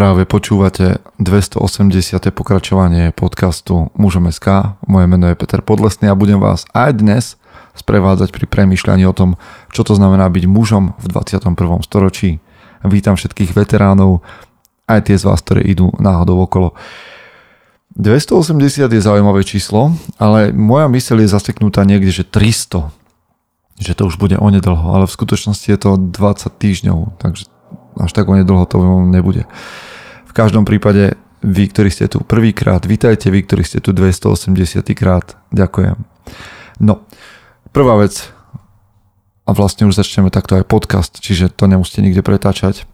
Práve počúvate 280. pokračovanie podcastu Mužom SK. Moje meno je Peter Podlesný a budem vás aj dnes sprevádzať pri premýšľaní o tom, čo to znamená byť mužom v 21. storočí. Vítam všetkých veteránov, aj tie z vás, ktoré idú náhodou okolo. 280 je zaujímavé číslo, ale moja myseľ je zaseknutá niekde, že 300. Že to už bude onedlho, ale v skutočnosti je to 20 týždňov, takže až tak onedlho to nebude. V každom prípade vy, ktorí ste tu prvýkrát, vítajte vy, ktorí ste tu 280 krát, ďakujem. No, prvá vec, a vlastne už začneme takto aj podcast, čiže to nemusíte nikde pretáčať.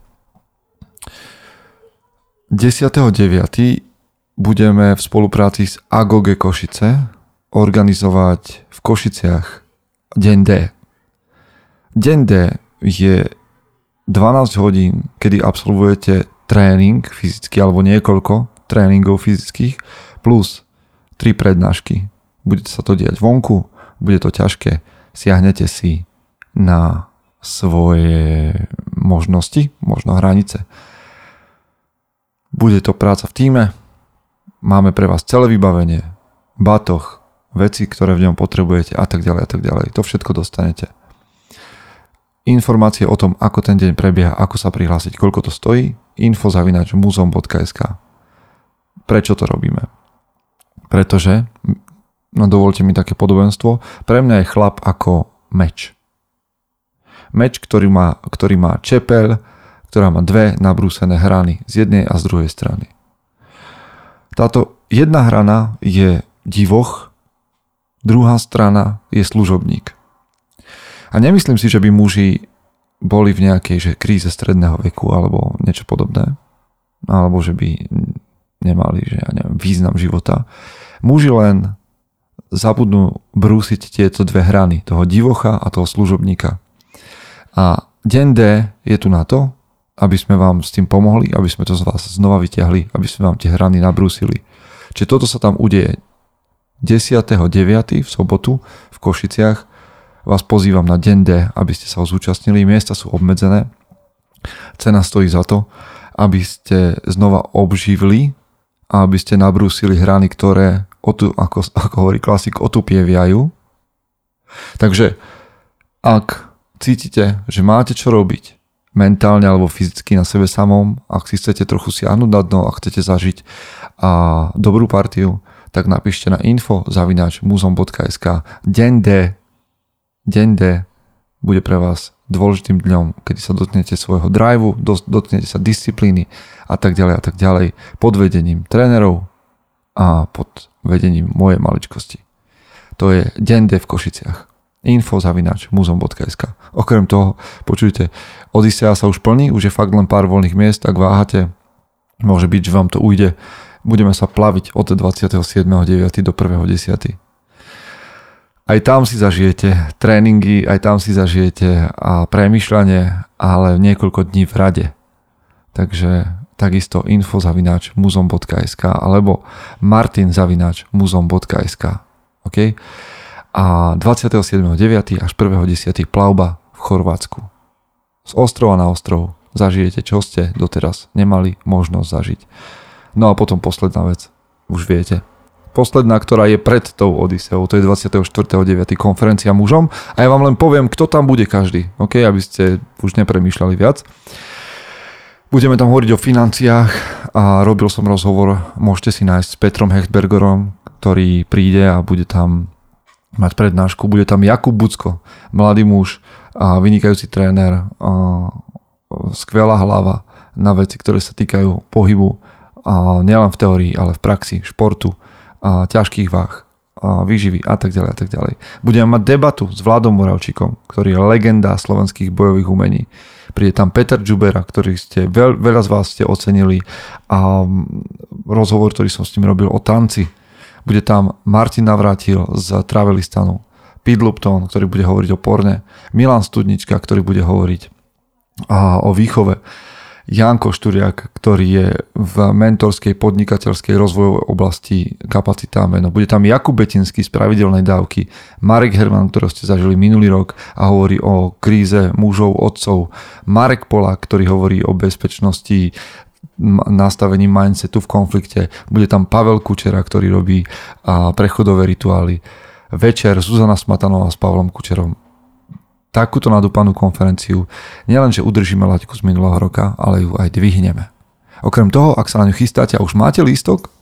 10.9. budeme v spolupráci s Agoge Košice organizovať v Košiciach Deň D. Deň D je 12 hodín, kedy absolvujete tréning fyzický alebo niekoľko tréningov fyzických plus 3 prednášky. Budete sa to diať vonku, bude to ťažké, siahnete si na svoje možnosti, možno hranice. Bude to práca v týme, máme pre vás celé vybavenie, batoh, veci, ktoré v ňom potrebujete a tak ďalej a tak ďalej. To všetko dostanete informácie o tom, ako ten deň prebieha, ako sa prihlásiť, koľko to stojí, info.muzeum.sk Prečo to robíme? Pretože, no dovolte mi také podobenstvo, pre mňa je chlap ako meč. Meč, ktorý má, ktorý má čepel, ktorá má dve nabrúsené hrany z jednej a z druhej strany. Táto jedna hrana je divoch, druhá strana je služobník. A nemyslím si, že by muži boli v nejakej že kríze stredného veku alebo niečo podobné. Alebo že by nemali že ja neviem, význam života. Muži len zabudnú brúsiť tieto dve hrany, toho divocha a toho služobníka. A deň D je tu na to, aby sme vám s tým pomohli, aby sme to z vás znova vyťahli, aby sme vám tie hrany nabrúsili. Čiže toto sa tam udeje 10.9. v sobotu v Košiciach vás pozývam na deň D, aby ste sa ho zúčastnili. Miesta sú obmedzené. Cena stojí za to, aby ste znova obživili a aby ste nabrúsili hrany, ktoré, otu, ako, ako hovorí klasik, otupieviajú. Takže ak cítite, že máte čo robiť, mentálne alebo fyzicky na sebe samom, ak si chcete trochu siahnuť na dno a chcete zažiť a dobrú partiu, tak napíšte na info zavináč muzom.sk deň D deň D bude pre vás dôležitým dňom, kedy sa dotknete svojho driveu, dotknete sa disciplíny a tak ďalej a tak ďalej pod vedením trénerov a pod vedením mojej maličkosti. To je deň D v Košiciach. Info zavinač muzom.sk Okrem toho, počujte, Odisea sa už plní, už je fakt len pár voľných miest, ak váhate, môže byť, že vám to ujde. Budeme sa plaviť od 27.9. do 1.10 aj tam si zažijete tréningy, aj tam si zažijete a premyšľanie, ale niekoľko dní v rade. Takže takisto info zavináč muzom.sk alebo martin zavináč muzom.sk OK? A 27.9. až 1.10. plavba v Chorvátsku. Z ostrova na ostrov zažijete, čo ste doteraz nemali možnosť zažiť. No a potom posledná vec, už viete, posledná, ktorá je pred tou Odiseou, to je 24.9. konferencia mužom a ja vám len poviem, kto tam bude každý, okay? aby ste už nepremýšľali viac. Budeme tam hovoriť o financiách a robil som rozhovor, môžete si nájsť s Petrom Hechtbergerom, ktorý príde a bude tam mať prednášku. Bude tam Jakub Bucko, mladý muž a vynikajúci tréner, a skvelá hlava na veci, ktoré sa týkajú pohybu, a nielen v teórii, ale v praxi, športu a ťažkých váh, a výživy a tak ďalej a tak ďalej. Budeme mať debatu s Vladom Moravčíkom, ktorý je legenda slovenských bojových umení. Príde tam Peter Džubera, ktorý ste, veľ, veľa z vás ste ocenili a rozhovor, ktorý som s ním robil o tanci. Bude tam Martin Navrátil z Travelistanu, Pete Lupton, ktorý bude hovoriť o porne, Milan Studnička, ktorý bude hovoriť a, o výchove Janko Šturiak, ktorý je v mentorskej podnikateľskej rozvojovej oblasti kapacitá meno. Bude tam Jakub Betinský z pravidelnej dávky, Marek Herman, ktorého ste zažili minulý rok a hovorí o kríze mužov, otcov, Marek Pola, ktorý hovorí o bezpečnosti nastavení mindsetu v konflikte. Bude tam Pavel Kučera, ktorý robí prechodové rituály. Večer Zuzana Smatanová s Pavlom Kučerom. Takúto nadúpanú konferenciu nielen, že udržíme laťku z minulého roka, ale ju aj dvihneme. Okrem toho, ak sa na ňu chystáte a už máte lístok,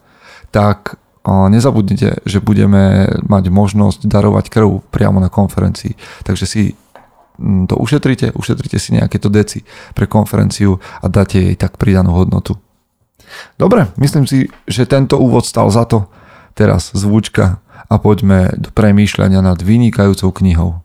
tak nezabudnite, že budeme mať možnosť darovať krv priamo na konferencii. Takže si to ušetrite, ušetrite si nejaké to deci pre konferenciu a dáte jej tak pridanú hodnotu. Dobre, myslím si, že tento úvod stal za to. Teraz zvučka a poďme do premýšľania nad vynikajúcou knihou.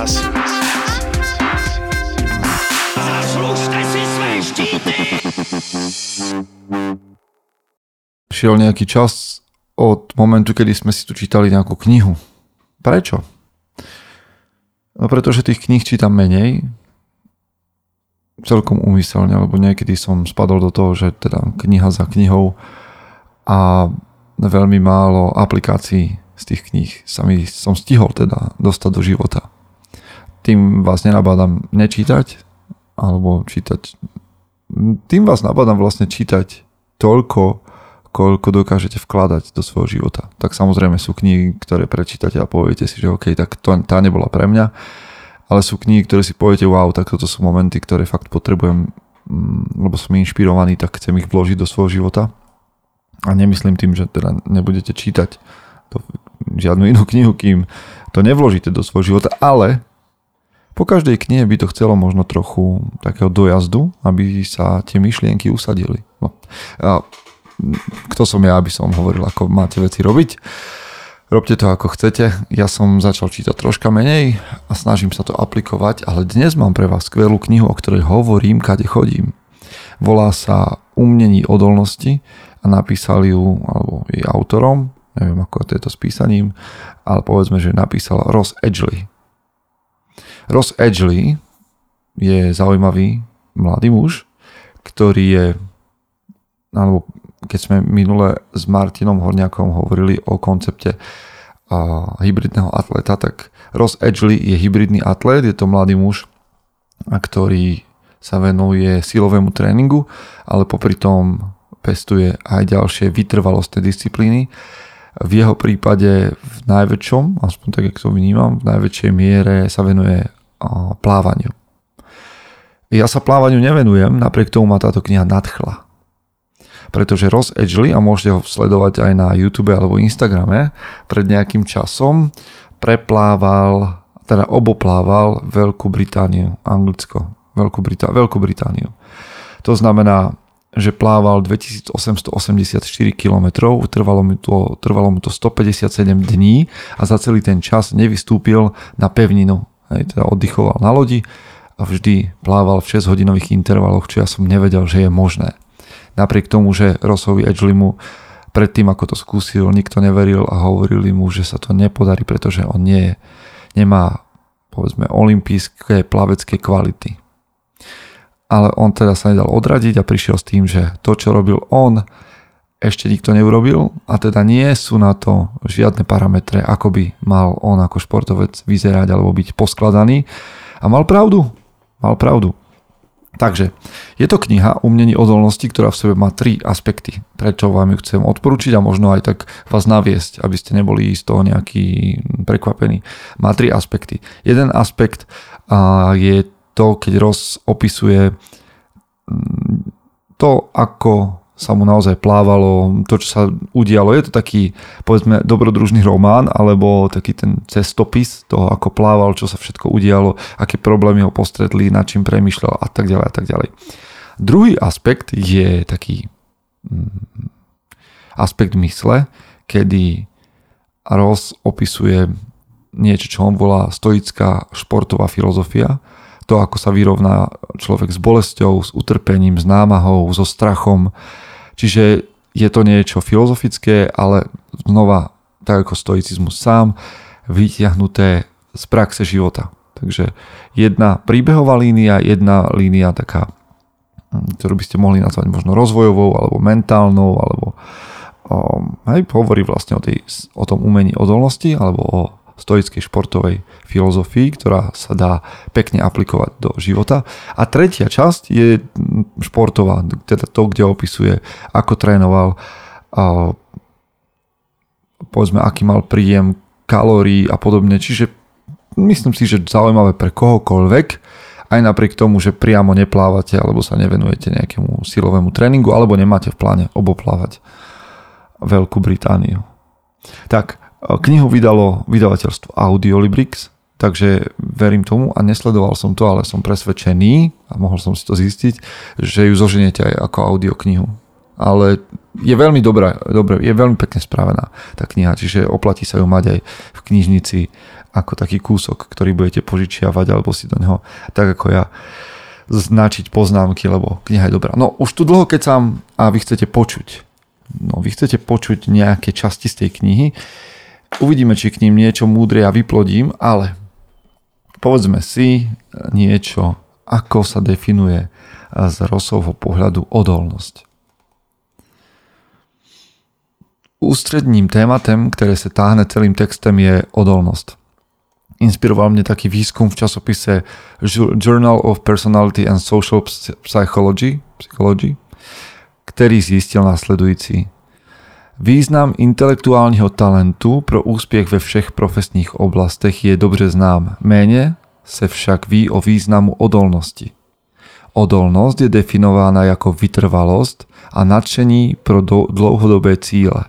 krásy. Zaslužte si své štíty! Šiel nejaký čas od momentu, kedy sme si tu čítali nejakú knihu. Prečo? No pretože tých kníh čítam menej, celkom umyselne, lebo niekedy som spadol do toho, že teda kniha za knihou a veľmi málo aplikácií z tých kníh sa mi, som stihol teda dostať do života. Tým vás nenabádam nečítať, alebo čítať tým vás nabádam vlastne čítať toľko, koľko dokážete vkladať do svojho života. Tak samozrejme sú knihy, ktoré prečítate a poviete si, že OK, tak to, tá nebola pre mňa, ale sú knihy, ktoré si poviete, wow, tak toto sú momenty, ktoré fakt potrebujem, mm, lebo som inšpirovaný, tak chcem ich vložiť do svojho života. A nemyslím tým, že teda nebudete čítať to, žiadnu inú knihu, kým to nevložíte do svojho života, ale po každej knihe by to chcelo možno trochu takého dojazdu, aby sa tie myšlienky usadili. No. A kto som ja, aby som hovoril, ako máte veci robiť. Robte to ako chcete. Ja som začal čítať troška menej a snažím sa to aplikovať, ale dnes mám pre vás skvelú knihu, o ktorej hovorím, kade chodím. Volá sa Umnení odolnosti a napísal ju, alebo jej autorom, neviem ako je to s písaním, ale povedzme, že napísal Ross Edgley. Ross Edgley je zaujímavý mladý muž, ktorý je alebo keď sme minule s Martinom Horniakom hovorili o koncepte a, hybridného atleta, tak Ross Edgley je hybridný atlet, je to mladý muž, ktorý sa venuje silovému tréningu, ale popri tom pestuje aj ďalšie vytrvalostné disciplíny. V jeho prípade v najväčšom, aspoň tak, jak to vnímam, v najväčšej miere sa venuje plávaniu. Ja sa plávaniu nevenujem, napriek tomu ma táto kniha nadchla pretože Ross Edgley, a môžete ho sledovať aj na YouTube alebo Instagrame, pred nejakým časom preplával, teda oboplával Veľkú Britániu, Anglicko, Veľkú, Britá- Veľkú Britániu. To znamená, že plával 2884 km, trvalo mu, to, trvalo mu to 157 dní a za celý ten čas nevystúpil na pevninu. Hej, teda oddychoval na lodi a vždy plával v 6 hodinových intervaloch, čo ja som nevedel, že je možné. Napriek tomu, že Rossovi Edgleymu predtým, ako to skúsil, nikto neveril a hovorili mu, že sa to nepodarí, pretože on nie je, nemá povedzme olimpijské plavecké kvality. Ale on teda sa nedal odradiť a prišiel s tým, že to, čo robil on, ešte nikto neurobil a teda nie sú na to žiadne parametre, ako by mal on ako športovec vyzerať alebo byť poskladaný. A mal pravdu. Mal pravdu. Takže je to kniha Umnení odolnosti, ktorá v sebe má tri aspekty. Prečo vám ju chcem odporučiť a možno aj tak vás naviesť, aby ste neboli z toho nejaký prekvapení. Má tri aspekty. Jeden aspekt je to, keď Ross mm, to, ako sa mu naozaj plávalo, to, čo sa udialo. Je to taký, povedzme, dobrodružný román, alebo taký ten cestopis toho, ako plával, čo sa všetko udialo, aké problémy ho postretli, nad čím premyšľal a tak ďalej a tak ďalej. Druhý aspekt je taký mm, aspekt mysle, kedy Ross opisuje niečo, čo on volá stoická športová filozofia. to, ako sa vyrovná človek s bolesťou, s utrpením, s námahou, so strachom. Čiže je to niečo filozofické, ale znova, tak ako stoicizmus sám, vytiahnuté z praxe života. Takže jedna príbehová línia, jedna línia taká, ktorú by ste mohli nazvať možno rozvojovou, alebo mentálnou, alebo um, aj hovorí vlastne o, tej, o tom umení odolnosti, alebo o stoickej športovej filozofii, ktorá sa dá pekne aplikovať do života. A tretia časť je športová, teda to, kde opisuje, ako trénoval, povedzme, aký mal príjem kalórií a podobne. Čiže myslím si, že zaujímavé pre kohokoľvek, aj napriek tomu, že priamo neplávate alebo sa nevenujete nejakému silovému tréningu alebo nemáte v pláne oboplávať Veľkú Britániu. Tak, Knihu vydalo vydavateľstvo Audiolibrix, takže verím tomu a nesledoval som to, ale som presvedčený a mohol som si to zistiť, že ju zoženiete aj ako audioknihu. Ale je veľmi dobrá, dobré, je veľmi pekne spravená tá kniha, čiže oplatí sa ju mať aj v knižnici ako taký kúsok, ktorý budete požičiavať alebo si do neho, tak ako ja, značiť poznámky, lebo kniha je dobrá. No už tu dlho keď sám a vy chcete počuť, no vy chcete počuť nejaké časti z tej knihy, Uvidíme, či k ním niečo múdre ja vyplodím, ale povedzme si niečo, ako sa definuje z Rosovho pohľadu odolnosť. Ústredním tématem, ktoré sa táhne celým textem je odolnosť. Inspiroval mne taký výskum v časopise Journal of Personality and Social Psychology, Psychology ktorý zistil následujúci. Význam intelektuálneho talentu pro úspěch ve všech profesních oblastech je dobře znám. Méně se však ví o významu odolnosti. Odolnosť je definována ako vytrvalosť a nadšení pro dlouhodobé cíle.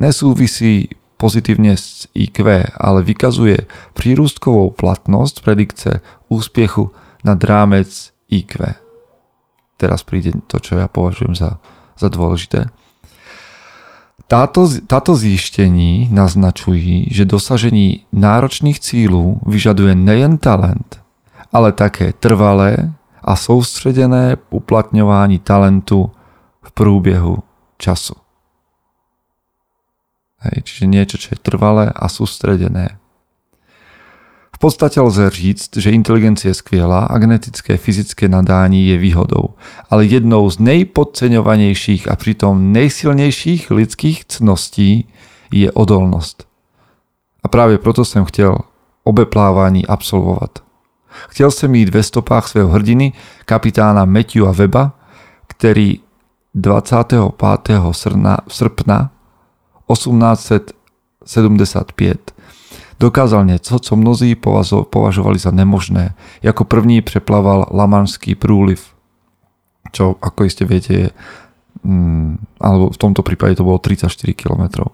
Nesúvisí pozitívne s IQ, ale vykazuje prírůstkovou platnosť predikce úspiechu nad rámec IQ. Teraz príde to, čo ja považujem za, za dôležité. Táto, táto zjištění naznačují, že dosažení náročných cílů vyžaduje nejen talent, ale také trvalé a soustředěné uplatňování talentu v průběhu času. Hej, čiže niečo, čo je trvalé a sústredené podstate lze říct, že inteligencie je skvělá a genetické fyzické nadání je výhodou, ale jednou z nejpodceňovanějších a přitom nejsilnějších lidských cností je odolnost. A právě proto jsem chtěl obeplávání absolvovat. Chtěl jsem jít ve stopách svého hrdiny, kapitána Matthewa Weba, který 25. srpna 1875 Dokázal něco, co mnozí považovali za nemožné. Jako první přeplaval Lamanský prúliv, čo ako iste viete je, mm, alebo v tomto prípade to bolo 34 km.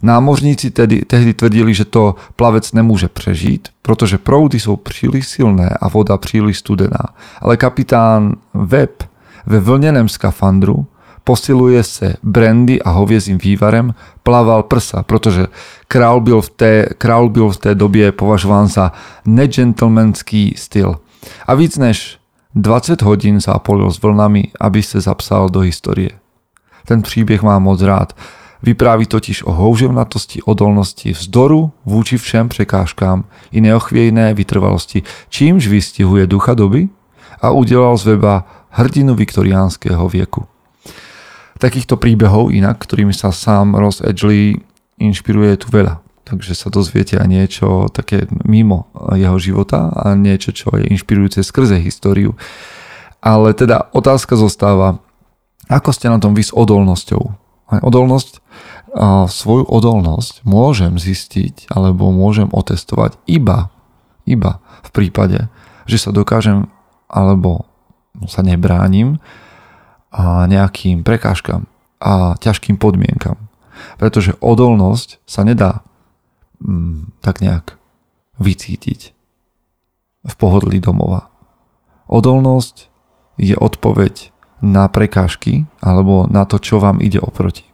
Námořníci tedy, tehdy tvrdili, že to plavec nemůže přežít, protože proudy jsou příliš silné a voda příliš studená. Ale kapitán Webb ve vlněném skafandru posiluje se brandy a hovězím vývarem, plaval prsa, protože král byl v té, král byl v té době považován za negentlemanský styl. A víc než 20 hodin zápolil s vlnami, aby se zapsal do historie. Ten příběh mám moc rád. Vypráví totiž o houževnatosti, odolnosti, vzdoru vůči všem překážkám i neochvějné vytrvalosti, čímž vystihuje ducha doby a udělal z weba hrdinu viktoriánskeho věku takýchto príbehov inak, ktorými sa sám Ross Edgley inšpiruje tu veľa. Takže sa dozviete aj niečo také mimo jeho života a niečo, čo je inšpirujúce skrze históriu. Ale teda otázka zostáva, ako ste na tom vy s odolnosťou? Odolnosť, svoju odolnosť môžem zistiť alebo môžem otestovať iba, iba v prípade, že sa dokážem alebo sa nebránim a nejakým prekážkam a ťažkým podmienkam. Pretože odolnosť sa nedá mm, tak nejak vycítiť v pohodlí domova. Odolnosť je odpoveď na prekážky alebo na to, čo vám ide oproti.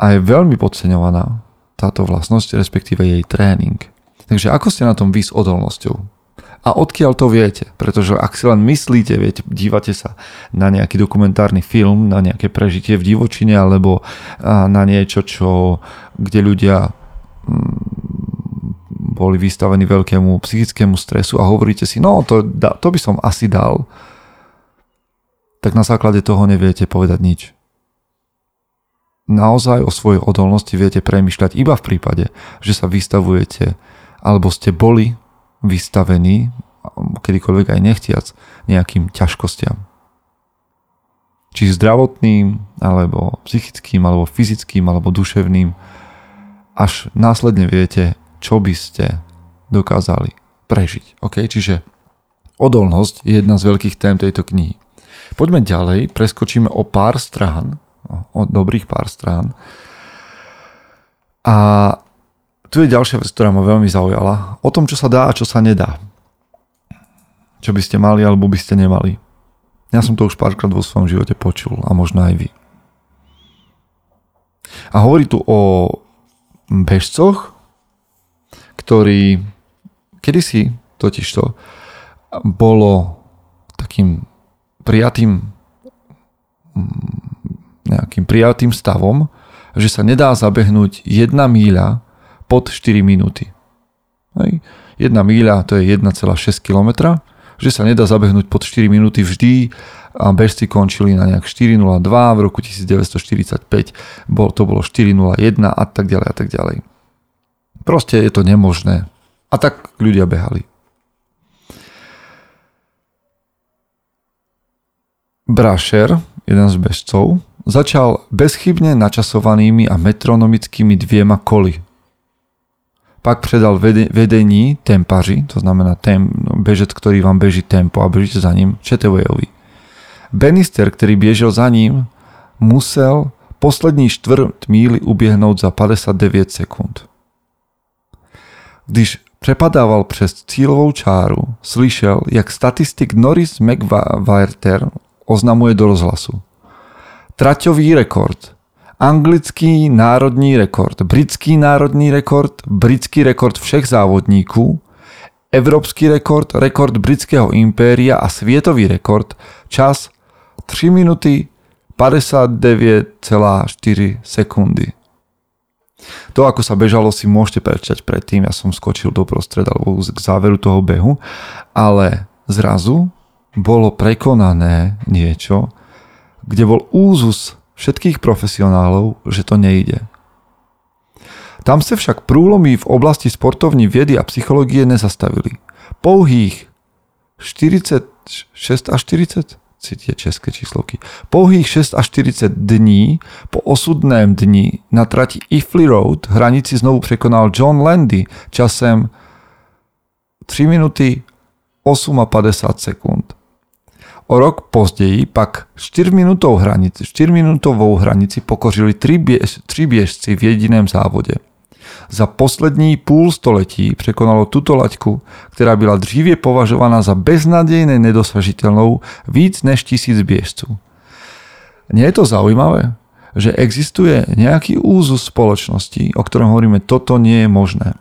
A je veľmi podceňovaná táto vlastnosť, respektíve jej tréning. Takže ako ste na tom vy s odolnosťou? A odkiaľ to viete? Pretože ak si len myslíte, viete, dívate sa na nejaký dokumentárny film, na nejaké prežitie v divočine alebo na niečo, čo, kde ľudia mm, boli vystavení veľkému psychickému stresu a hovoríte si, no to, to by som asi dal, tak na základe toho neviete povedať nič. Naozaj o svojej odolnosti viete premyšľať iba v prípade, že sa vystavujete alebo ste boli vystavení, kedykoľvek aj nechtiac, nejakým ťažkostiam. Či zdravotným, alebo psychickým, alebo fyzickým, alebo duševným. Až následne viete, čo by ste dokázali prežiť. Okay? Čiže odolnosť je jedna z veľkých tém tejto knihy. Poďme ďalej, preskočíme o pár strán, o dobrých pár strán. A tu je ďalšia vec, ktorá ma veľmi zaujala. O tom, čo sa dá a čo sa nedá. Čo by ste mali alebo by ste nemali. Ja som to už párkrát vo svojom živote počul a možno aj vy. A hovorí tu o bežcoch, ktorí kedysi totižto bolo takým prijatým mm, nejakým prijatým stavom, že sa nedá zabehnúť jedna míľa pod 4 minúty. Hej. Jedna míľa to je 1,6 km, že sa nedá zabehnúť pod 4 minúty vždy a bežci končili na nejak 4.02, v roku 1945 bol, to bolo 4.01 a tak ďalej a tak ďalej. Proste je to nemožné. A tak ľudia behali. Brasher, jeden z bežcov, začal bezchybne načasovanými a metronomickými dviema koly pak předal vedení tempaři, to znamená tem, no, bežec, ktorý vám beží tempo a bežíte za ním, Četevojovi. Benister, ktorý biežel za ním, musel poslední čtvrt míly uběhnout za 59 sekund. Když přepadával přes cílovou čáru, slyšel, jak statistik Norris McWhirter oznamuje do rozhlasu. Traťový rekord anglický národní rekord, britský národní rekord, britský rekord všech závodníků, evropský rekord, rekord britského impéria a svietový rekord, čas 3 minuty 59,4 sekundy. To, ako sa bežalo, si môžete prečítať predtým, ja som skočil do prostred alebo k záveru toho behu, ale zrazu bolo prekonané niečo, kde bol úzus všetkých profesionálov, že to nejde. Tam se však průlomy v oblasti sportovní vědy a psychologie nezastavili. Pouhých 46 až 40 tie české číslovky. Pouhých 6 až 40 dní po osudném dni na trati Ifley Road hranici znovu překonal John Landy časem 3 minuty 8 a 50 sekund. O rok později pak 4-minútovou hranici, 4-minútovou hranici pokořili tri, běž, tri běžci v jediném závodě. Za poslední půl století překonalo tuto laťku, která byla dříve považovaná za beznadejne nedosažiteľnou víc než tisíc běžců. Nie je to zaujímavé, že existuje nejaký úzus spoločnosti, o ktorom hovoríme, toto nie je možné.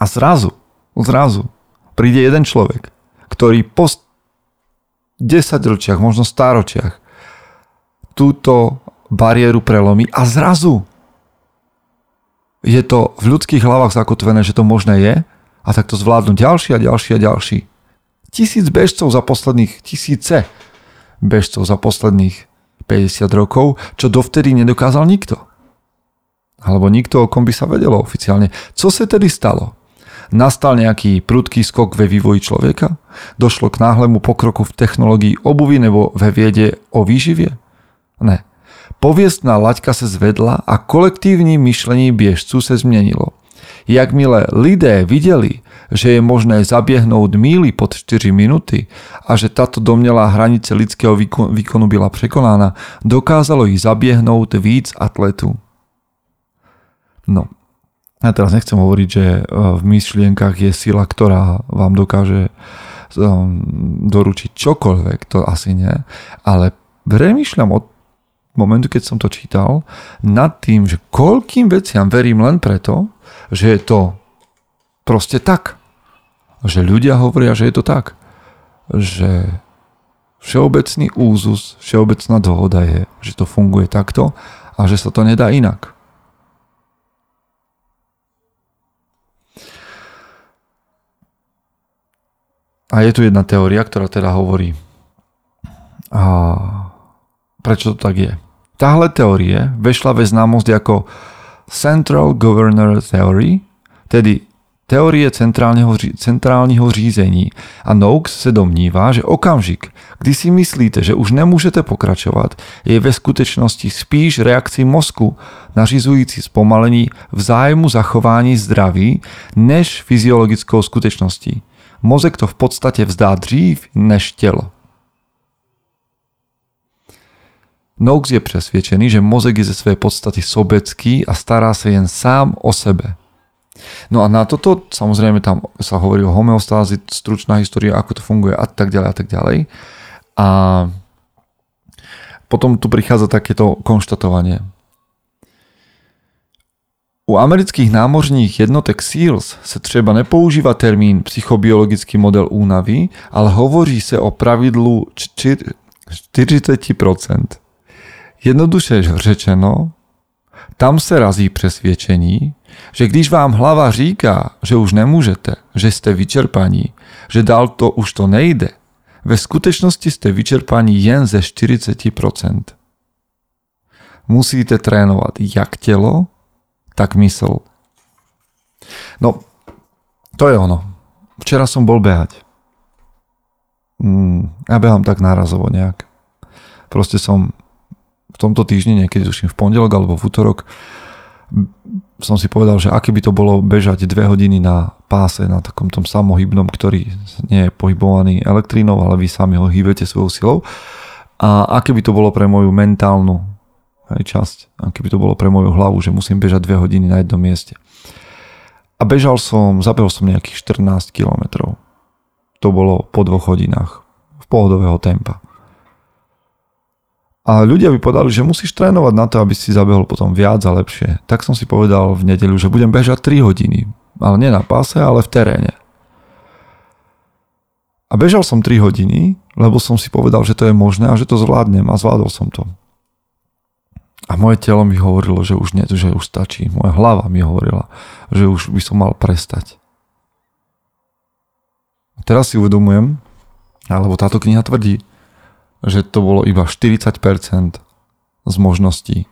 A zrazu, zrazu príde jeden človek, ktorý post desaťročiach, možno stáročiach túto bariéru prelomí a zrazu je to v ľudských hlavách zakotvené, že to možné je a tak to zvládnu ďalší a ďalší a ďalší. Tisíc bežcov za posledných, tisíce bežcov za posledných 50 rokov, čo dovtedy nedokázal nikto. Alebo nikto, o kom by sa vedelo oficiálne. Co sa tedy stalo? Nastal nejaký prudký skok ve vývoji človeka? Došlo k náhlemu pokroku v technológii obuvy nebo ve viede o výživie? Ne. Poviestná laťka se zvedla a kolektívní myšlení biežcu se zmenilo. Jakmile lidé videli, že je možné zabiehnout míly pod 4 minuty a že táto domnelá hranice lidského výkonu byla překonána, dokázalo ich zabiehnout víc atletu. No, ja teraz nechcem hovoriť, že e, v myšlienkach je sila, ktorá vám dokáže e, doručiť čokoľvek, to asi nie, ale premýšľam od momentu, keď som to čítal, nad tým, že koľkým veciam verím len preto, že je to proste tak. Že ľudia hovoria, že je to tak. Že všeobecný úzus, všeobecná dohoda je, že to funguje takto a že sa to nedá inak. A je tu jedna teória, ktorá teda hovorí, a prečo to tak je. Táhle teórie vešla ve známosť ako Central Governor Theory, tedy teorie centrálneho, centrálního řízení a Noakes se domnívá, že okamžik, kdy si myslíte, že už nemůžete pokračovat, je ve skutečnosti spíš reakcí mozku nařizující zpomalení v zájmu zachování zdraví než fyziologickou skutečností. Mozek to v podstatě vzdá dřív než tělo. Noakes je přesvědčený, že mozek je ze své podstaty sobecký a stará se jen sám o sebe. No a na toto samozrejme tam sa hovorí o homeostázi, stručná história, ako to funguje a tak ďalej a tak ďalej. A potom tu prichádza takéto konštatovanie. U amerických námořních jednotek SEALs se třeba nepoužívá termín psychobiologický model únavy, ale hovoří se o pravidlu 40%. Jednoduše řečeno, tam se razí přesvědčení, že když vám hlava říká, že už nemůžete, že jste vyčerpaní, že dál to už to nejde, ve skutečnosti jste vyčerpaní jen ze 40%. Musíte trénovat jak tělo, tak mysl. No, to je ono. Včera som bol behať. Mm, ja behám tak nárazovo nejak. Proste som v tomto týždni, niekedy tuším v pondelok alebo v útorok, som si povedal, že aké by to bolo bežať dve hodiny na páse, na takom tom samohybnom, ktorý nie je pohybovaný elektrínou, ale vy sami ho hýbete svojou silou. A aké by to bolo pre moju mentálnu aj časť, aké by to bolo pre moju hlavu, že musím bežať dve hodiny na jednom mieste. A bežal som, zabehol som nejakých 14 kilometrov. To bolo po dvoch hodinách v pohodového tempa. A ľudia by povedali, že musíš trénovať na to, aby si zabehol potom viac a lepšie. Tak som si povedal v nedeľu, že budem bežať 3 hodiny. Ale nie na páse, ale v teréne. A bežal som 3 hodiny, lebo som si povedal, že to je možné a že to zvládnem a zvládol som to. A moje telo mi hovorilo, že už nie, že už stačí. Moja hlava mi hovorila, že už by som mal prestať. A teraz si uvedomujem, alebo táto kniha tvrdí, že to bolo iba 40% z možností,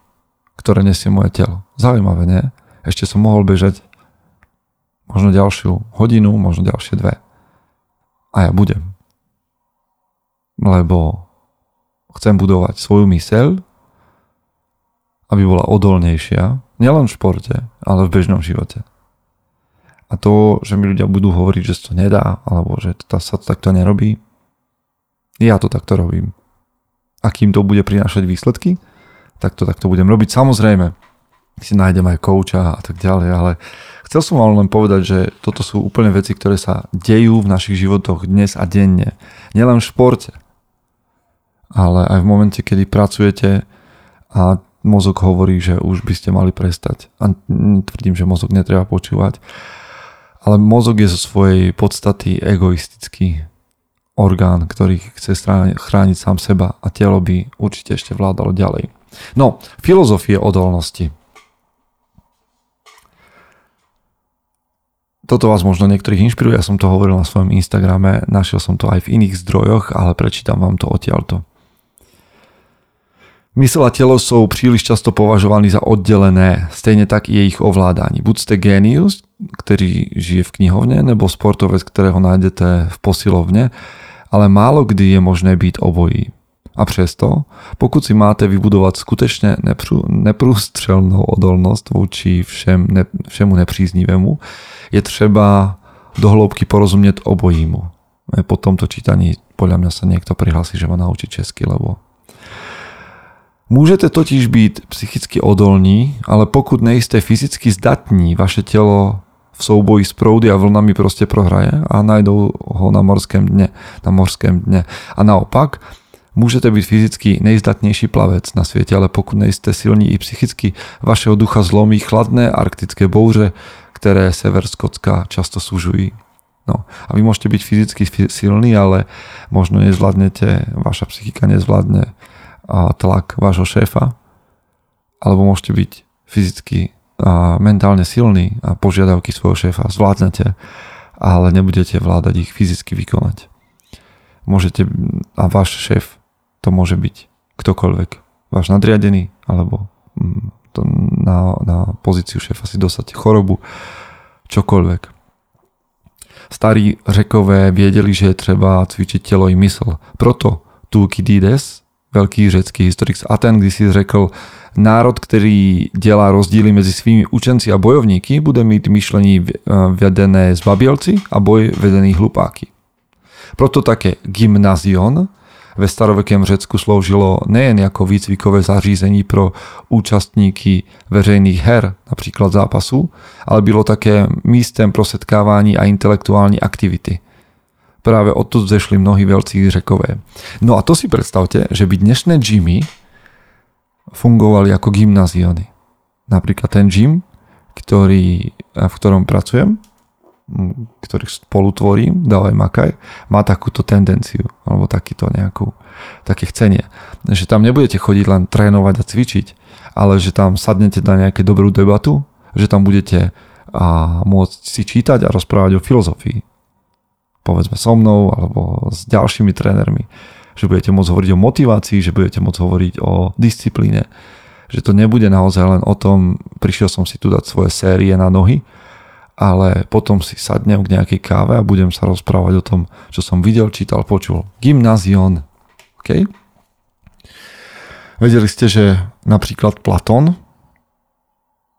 ktoré nesie moje telo. Zaujímavé, nie? Ešte som mohol bežať možno ďalšiu hodinu, možno ďalšie dve. A ja budem. Lebo chcem budovať svoju myseľ, aby bola odolnejšia, nielen v športe, ale v bežnom živote. A to, že mi ľudia budú hovoriť, že to nedá, alebo že to, sa to takto nerobí, ja to takto robím akým to bude prinášať výsledky, tak to takto budem robiť. Samozrejme, si nájdem aj kouča a tak ďalej, ale chcel som vám len povedať, že toto sú úplne veci, ktoré sa dejú v našich životoch dnes a denne. Nielen v športe, ale aj v momente, kedy pracujete a mozog hovorí, že už by ste mali prestať. A tvrdím, že mozog netreba počúvať, ale mozog je zo svojej podstaty egoistický orgán, ktorý chce chrániť sám seba a telo by určite ešte vládalo ďalej. No, filozofie odolnosti. Toto vás možno niektorých inšpiruje, ja som to hovoril na svojom Instagrame, našiel som to aj v iných zdrojoch, ale prečítam vám to odtiaľto. Mysel a telo sú príliš často považovaní za oddelené, stejne tak i ich ovládání. Buď ste genius, ktorý žije v knihovne, nebo sportovec, ktorého nájdete v posilovne, ale málo kdy je možné být obojí. A přesto, pokud si máte vybudovat skutečně nepřu, neprůstřelnou odolnost vůči všem, ne, všemu nepříznivému, je třeba do hloubky porozumět obojímu. Po tomto čítaní podľa mňa sa niekto prihlási, že ma naučí česky, lebo Můžete totiž být psychicky odolní, ale pokud nejste fyzicky zdatní, vaše tělo v souboji s proudy a vlnami proste prohraje a najdou ho na morském dne. Na morském dne. A naopak, Můžete být fyzicky nejzdatnější plavec na světě, ale pokud nejste silní i psychicky, vašeho ducha zlomí chladné arktické bouře, které sever Skotska často súžují. No. A vy môžete byť fyzicky silní, ale možno nezvládnete, vaša psychika nezvládne tlak vášho šéfa, alebo môžete byť fyzicky a mentálne silní a požiadavky svojho šéfa zvládnete, ale nebudete vládať ich fyzicky vykonať. Môžete, a váš šéf to môže byť ktokoľvek, váš nadriadený, alebo mm, to na, na pozíciu šéfa si dostate chorobu, čokoľvek. Starí řekové věděli, že je třeba cvičiť telo i mysl. Proto Tukydides, veľký řecký historik z Aten, když si řekl, národ, který dělá rozdíly mezi svými učenci a bojovníky, bude mít myšlení vedené zbabělci a boj vedený hlupáky. Proto také gymnazion ve starovekém Řecku sloužilo nejen jako výcvikové zařízení pro účastníky veřejných her, například zápasů, ale bylo také místem pro setkávání a intelektuální aktivity. Práve odtud zešli mnohí veľcí řekové. No a to si predstavte, že by dnešné gymy fungovali ako gymnaziony. Napríklad ten gym, ktorý, v ktorom pracujem, ktorých spolu tvorím, dávaj makaj, má takúto tendenciu, alebo takýto nejakú, také chcenie. Že tam nebudete chodiť len trénovať a cvičiť, ale že tam sadnete na nejakú dobrú debatu, že tam budete a môcť si čítať a rozprávať o filozofii. Povedzme so mnou, alebo s ďalšími trénermi. Že budete môcť hovoriť o motivácii, že budete môcť hovoriť o disciplíne. Že to nebude naozaj len o tom, prišiel som si tu dať svoje série na nohy, ale potom si sadnem k nejakej káve a budem sa rozprávať o tom, čo som videl, čítal, počul. Gymnazion. OK? Vedeli ste, že napríklad Platón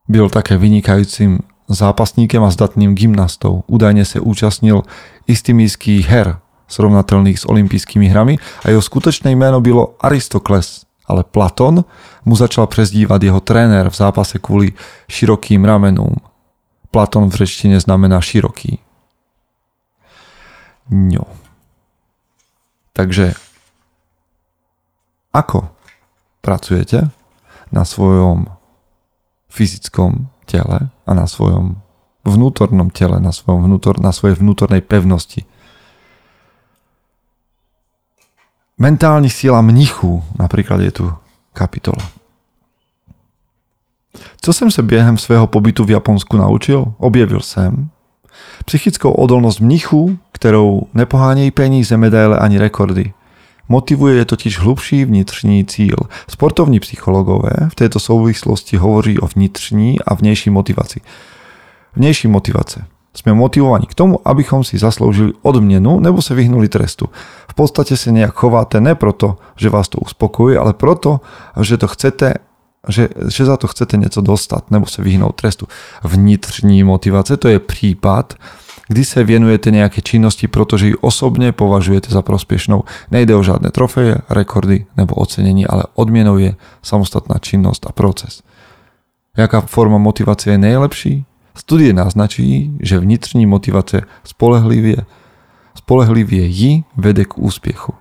byl také vynikajúcim zápasníkem a zdatným gymnastou. Údajne sa účastnil istymijských her, srovnateľných s olympijskými hrami a jeho skutočné meno bylo Aristokles, ale Platón mu začal prezdívať jeho tréner v zápase kvôli širokým ramenům. Platón v řečtine znamená široký. No. Takže ako pracujete na svojom fyzickom tele a na svojom vnútornom tele, na, svojom vnútor, na svojej vnútornej pevnosti. Mentální sila mnichu, napríklad je tu kapitola. Co jsem se během svého pobytu v Japonsku naučil? Objevil jsem psychickou odolnost mnichů, kterou nepohánějí peníze, medaile ani rekordy. Motivuje je totiž hlubší vnitřní cíl. Sportovní psychologové v této souvislosti hovoří o vnitřní a vnější motivaci. Vnější motivace. Jsme motivovaní k tomu, abychom si zasloužili odměnu nebo se vyhnuli trestu. V podstatě se nejak chováte ne proto, že vás to uspokojí, ale proto, že to chcete že, že za to chcete něco dostat nebo se vyhnout trestu. Vnitřní motivace to je případ, kdy se věnujete nějaké činnosti, protože ji osobně považujete za prospěšnou. Nejde o žádné trofeje, rekordy nebo ocenení, ale odměnou je samostatná činnost a proces. Jaká forma motivace je nejlepší? Studie naznačí, že vnitřní motivace spolehlivě, spolehlivě ji vede k úspěchu.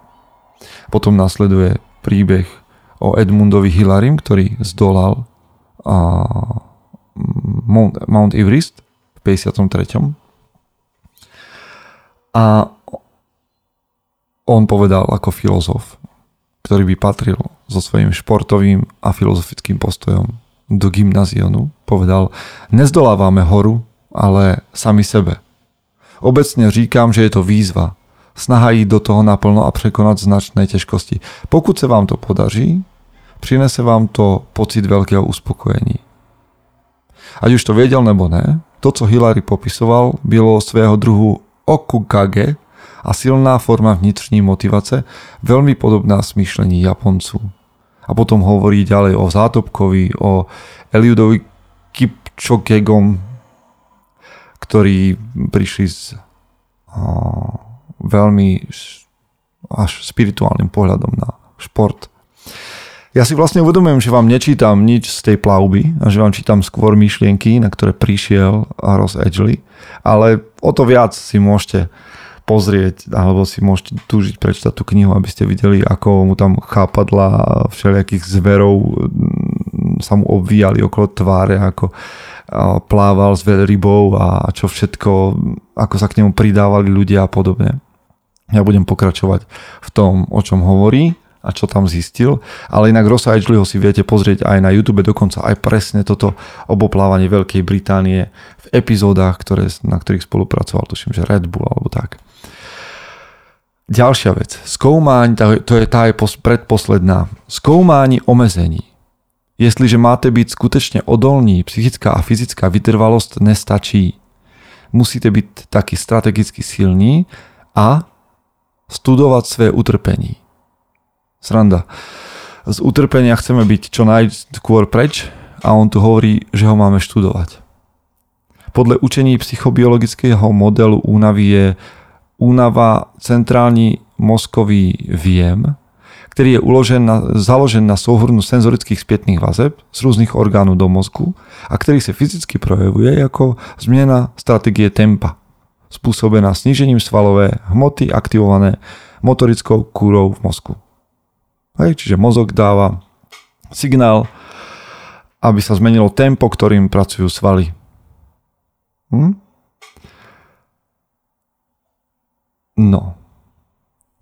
Potom následuje príbeh o Edmundovi Hillarim, ktorý zdolal a, Mount, Mount Everest v 53. A on povedal ako filozof, ktorý by patril so svojím športovým a filozofickým postojom do gymnazionu, povedal, nezdolávame horu, ale sami sebe. Obecne říkám, že je to výzva, snaha jít do toho naplno a překonat značné těžkosti. Pokud se vám to podaří, přinese vám to pocit veľkého uspokojení. Ať už to věděl nebo ne, to, co Hillary popisoval, bylo svého druhu okukage a silná forma vnitřní motivace, veľmi podobná smýšlení Japonců. A potom hovorí ďalej o Zátopkovi, o Eliudovi Kipčokegom, ktorí prišli s o, veľmi až spirituálnym pohľadom na šport ja si vlastne uvedomujem, že vám nečítam nič z tej plavby a že vám čítam skôr myšlienky, na ktoré prišiel Ross Edgley, ale o to viac si môžete pozrieť alebo si môžete túžiť prečítať tú knihu, aby ste videli, ako mu tam chápadla všelijakých zverov mm, sa mu obvíjali okolo tváre, ako plával s veľrybou a čo všetko, ako sa k nemu pridávali ľudia a podobne. Ja budem pokračovať v tom, o čom hovorí a čo tam zistil, ale inak Rossa Edgleyho si viete pozrieť aj na YouTube, dokonca aj presne toto oboplávanie Veľkej Británie v epizódach, ktoré, na ktorých spolupracoval, tuším, že Red Bull alebo tak. Ďalšia vec. Skoumáň, to je tá je predposledná. Skoumáni omezení. Jestliže máte byť skutečne odolní, psychická a fyzická vytrvalosť nestačí. Musíte byť taký strategicky silní a studovať svoje utrpení. Sranda. Z utrpenia chceme byť čo najskôr preč a on tu hovorí, že ho máme študovať. Podľa učení psychobiologického modelu únavy je únava centrálny mozkový viem, ktorý je uložen na, založen na souhrnu senzorických spätných vazeb z rôznych orgánov do mozgu a ktorý sa fyzicky projevuje ako zmena stratégie tempa, spôsobená snížením svalové hmoty aktivované motorickou kúrou v mozku. Hej, čiže mozog dáva signál, aby sa zmenilo tempo, ktorým pracujú svaly. Hm? No.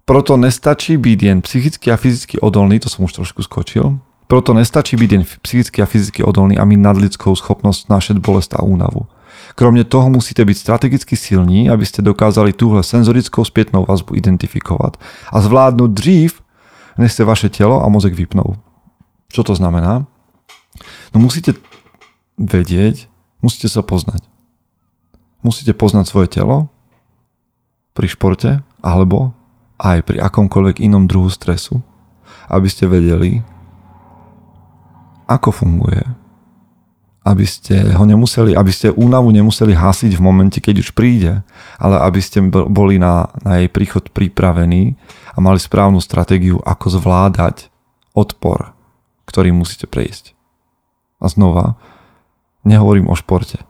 Proto nestačí byť jen psychicky a fyzicky odolný, to som už trošku skočil, proto nestačí byť jen psychicky a fyzicky odolný a mít nadlidskou schopnosť nášať bolest a únavu. Kromne toho musíte byť strategicky silní, aby ste dokázali túhle senzorickou spätnou vazbu identifikovať a zvládnuť dřív, než ste vaše telo a mozek vypnou. Čo to znamená? No musíte vedieť, musíte sa poznať. Musíte poznať svoje telo, pri športe alebo aj pri akomkoľvek inom druhu stresu, aby ste vedeli, ako funguje, aby ste ho nemuseli, aby ste únavu nemuseli hasiť v momente, keď už príde, ale aby ste boli na, na jej príchod pripravení a mali správnu stratégiu, ako zvládať odpor, ktorý musíte prejsť. A znova, nehovorím o športe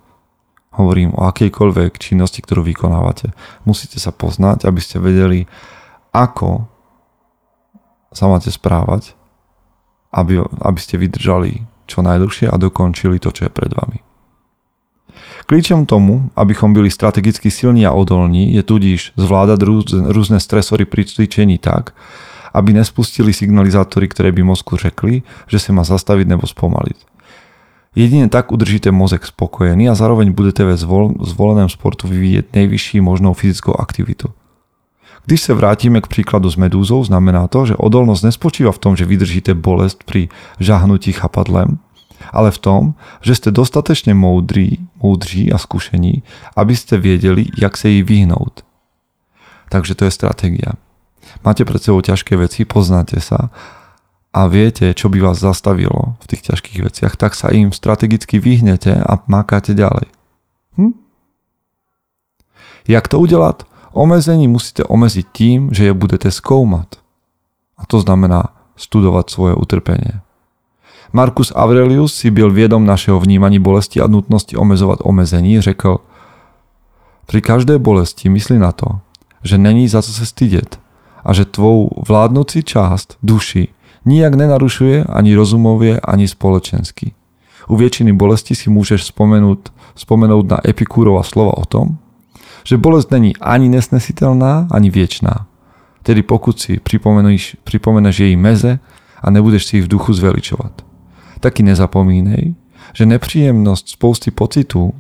hovorím o akejkoľvek činnosti, ktorú vykonávate. Musíte sa poznať, aby ste vedeli, ako sa máte správať, aby, aby ste vydržali čo najdlhšie a dokončili to, čo je pred vami. Klíčom tomu, abychom byli strategicky silní a odolní, je tudíž zvládať rôzne stresory pri cvičení tak, aby nespustili signalizátory, ktoré by mozku řekli, že sa má zastaviť nebo spomaliť. Jedine tak udržíte mozek spokojený a zároveň budete ve zvoleném sportu vyvíjet nejvyšší možnou fyzickou aktivitu. Když se vrátíme k příkladu s medúzou, znamená to, že odolnosť nespočíva v tom, že vydržíte bolest pri žahnutí chapadlem, ale v tom, že ste dostatečne moudrí, moudří a skúšení, aby ste viedeli, jak sa jej vyhnúť. Takže to je stratégia. Máte pred sebou ťažké veci, poznáte sa a viete, čo by vás zastavilo v tých ťažkých veciach, tak sa im strategicky vyhnete a makáte ďalej. Hm? Jak to udelať? Omezení musíte omeziť tým, že je budete skúmať. A to znamená studovať svoje utrpenie. Marcus Aurelius si byl viedom našeho vnímaní bolesti a nutnosti omezovať omezení, řekl Pri každej bolesti mysli na to, že není za co se stydět a že tvou vládnúci část duši nijak nenarušuje ani rozumovie, ani spoločensky. U väčšiny bolesti si môžeš spomenúť, spomenúť na Epikúrova slova o tom, že bolesť není ani nesnesiteľná, ani viečná. Tedy pokud si pripomeneš jej meze a nebudeš si ich v duchu zveličovať. Taky nezapomínej, že nepříjemnosť spousty pocitu,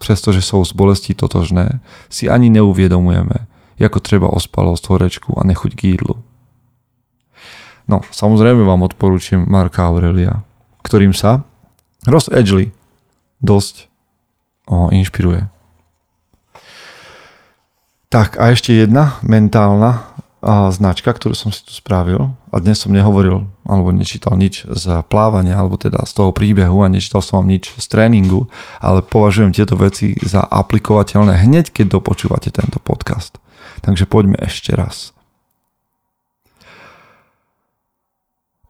přestože sú z bolesti totožné, si ani neuviedomujeme, ako treba ospalosť, horečku a nechuť k jídlu. No, samozrejme vám odporúčam Marka Aurelia, ktorým sa Ross Edgley dosť o, inšpiruje. Tak a ešte jedna mentálna značka, ktorú som si tu spravil a dnes som nehovoril alebo nečítal nič z plávania alebo teda z toho príbehu a nečítal som vám nič z tréningu, ale považujem tieto veci za aplikovateľné hneď, keď dopočúvate tento podcast. Takže poďme ešte raz.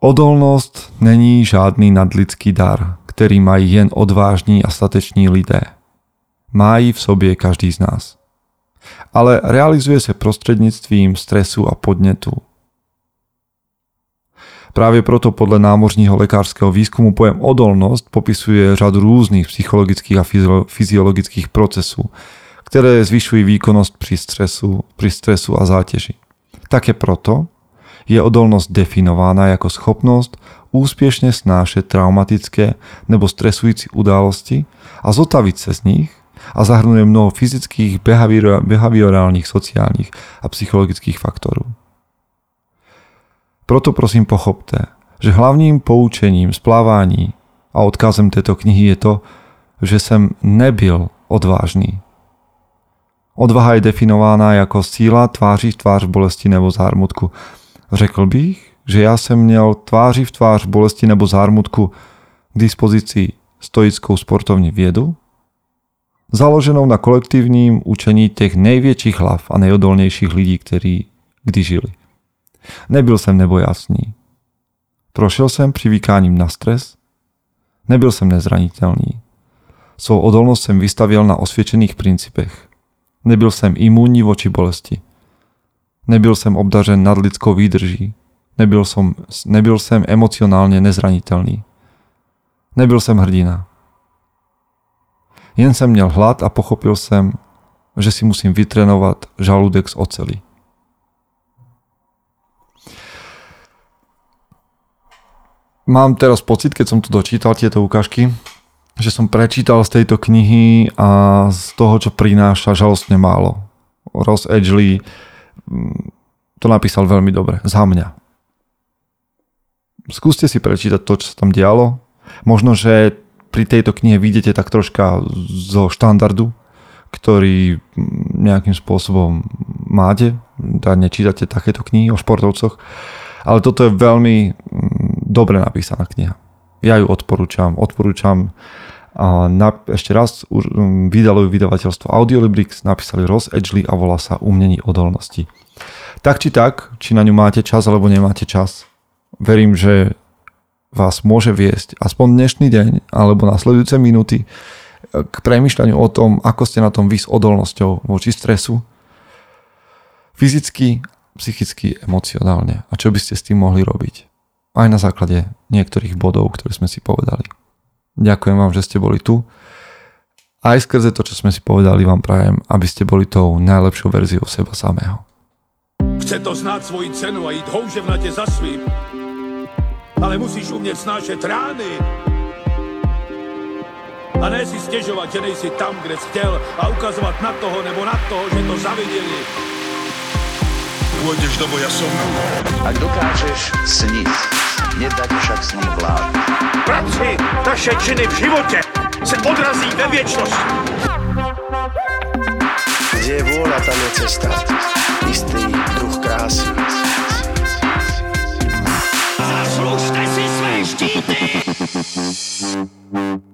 Odolnosť není žádný nadlidský dar, který mají jen odvážní a stateční lidé. Mají v sobě každý z nás. Ale realizuje se prostřednictvím stresu a podnetu. Práve proto podľa námořního lekárskeho výskumu pojem odolnosť popisuje řadu rôznych psychologických a fyziologických procesů, ktoré zvyšujú výkonnosť pri stresu, pri stresu a záteži. Také proto je odolnosť definovaná ako schopnosť úspešne snášať traumatické nebo stresujúci události a zotaviť sa z nich a zahrnuje mnoho fyzických, behaviorálnych, sociálnych a psychologických faktorov. Proto prosím pochopte, že hlavním poučením z plávání a odkazem této knihy je to, že jsem nebyl odvážný. Odvaha je definována jako síla tváří v tvář bolesti nebo zármutku. Řekl bych, že já jsem měl tváří v tvář bolesti nebo zármutku k dispozici stoickou sportovní vědu, založenou na kolektívním učení těch největších hlav a nejodolnějších lidí, kteří kdy žili. Nebyl jsem nebojasný. Prošel jsem přivíkáním na stres. Nebyl jsem nezranitelný. Svou odolnost jsem vystavil na osvědčených principech. Nebyl jsem imunní voči bolesti. Nebyl jsem obdařen nadlidskou výdrží. Nebyl jsem, nebyl jsem emocionálně nezranitelný. Nebyl jsem hrdina. Jen jsem měl hlad a pochopil jsem, že si musím vytrénovat žaludek z oceli. mám teraz pocit, keď som tu dočítal tieto ukážky, že som prečítal z tejto knihy a z toho, čo prináša žalostne málo. Ross Edgley mm, to napísal veľmi dobre, za mňa. Skúste si prečítať to, čo sa tam dialo. Možno, že pri tejto knihe vidíte tak troška zo štandardu, ktorý nejakým spôsobom máte, teda nečítate takéto knihy o športovcoch, ale toto je veľmi dobre napísaná kniha. Ja ju odporúčam. Odporúčam a na, ešte raz um, vydalo ju vydavateľstvo Audiolibrix, napísali Ross Edgley a volá sa Umnení odolnosti. Tak či tak, či na ňu máte čas alebo nemáte čas, verím, že vás môže viesť aspoň dnešný deň alebo nasledujúce minúty k premyšľaniu o tom, ako ste na tom vy s odolnosťou voči stresu, fyzicky, psychicky, emocionálne a čo by ste s tým mohli robiť aj na základe niektorých bodov, ktoré sme si povedali. Ďakujem vám, že ste boli tu. Aj skrze to, čo sme si povedali, vám prajem, aby ste boli tou najlepšou verziou seba samého. Chce to znát svoji cenu a jít houževnatě za svým. Ale musíš umět snášet rány. A ne si stěžovat, že nejsi tam, kde jsi chtěl a ukazovat na toho nebo na toho, že to zaviděli. Pôjdeš do boja som. Ak dokážeš sniť, nedať však sním vlád. Práci, taše činy v živote se odrazí ve věčnosti. Kde je vôľa, tam je cesta. Istý druh krásy. Thank you.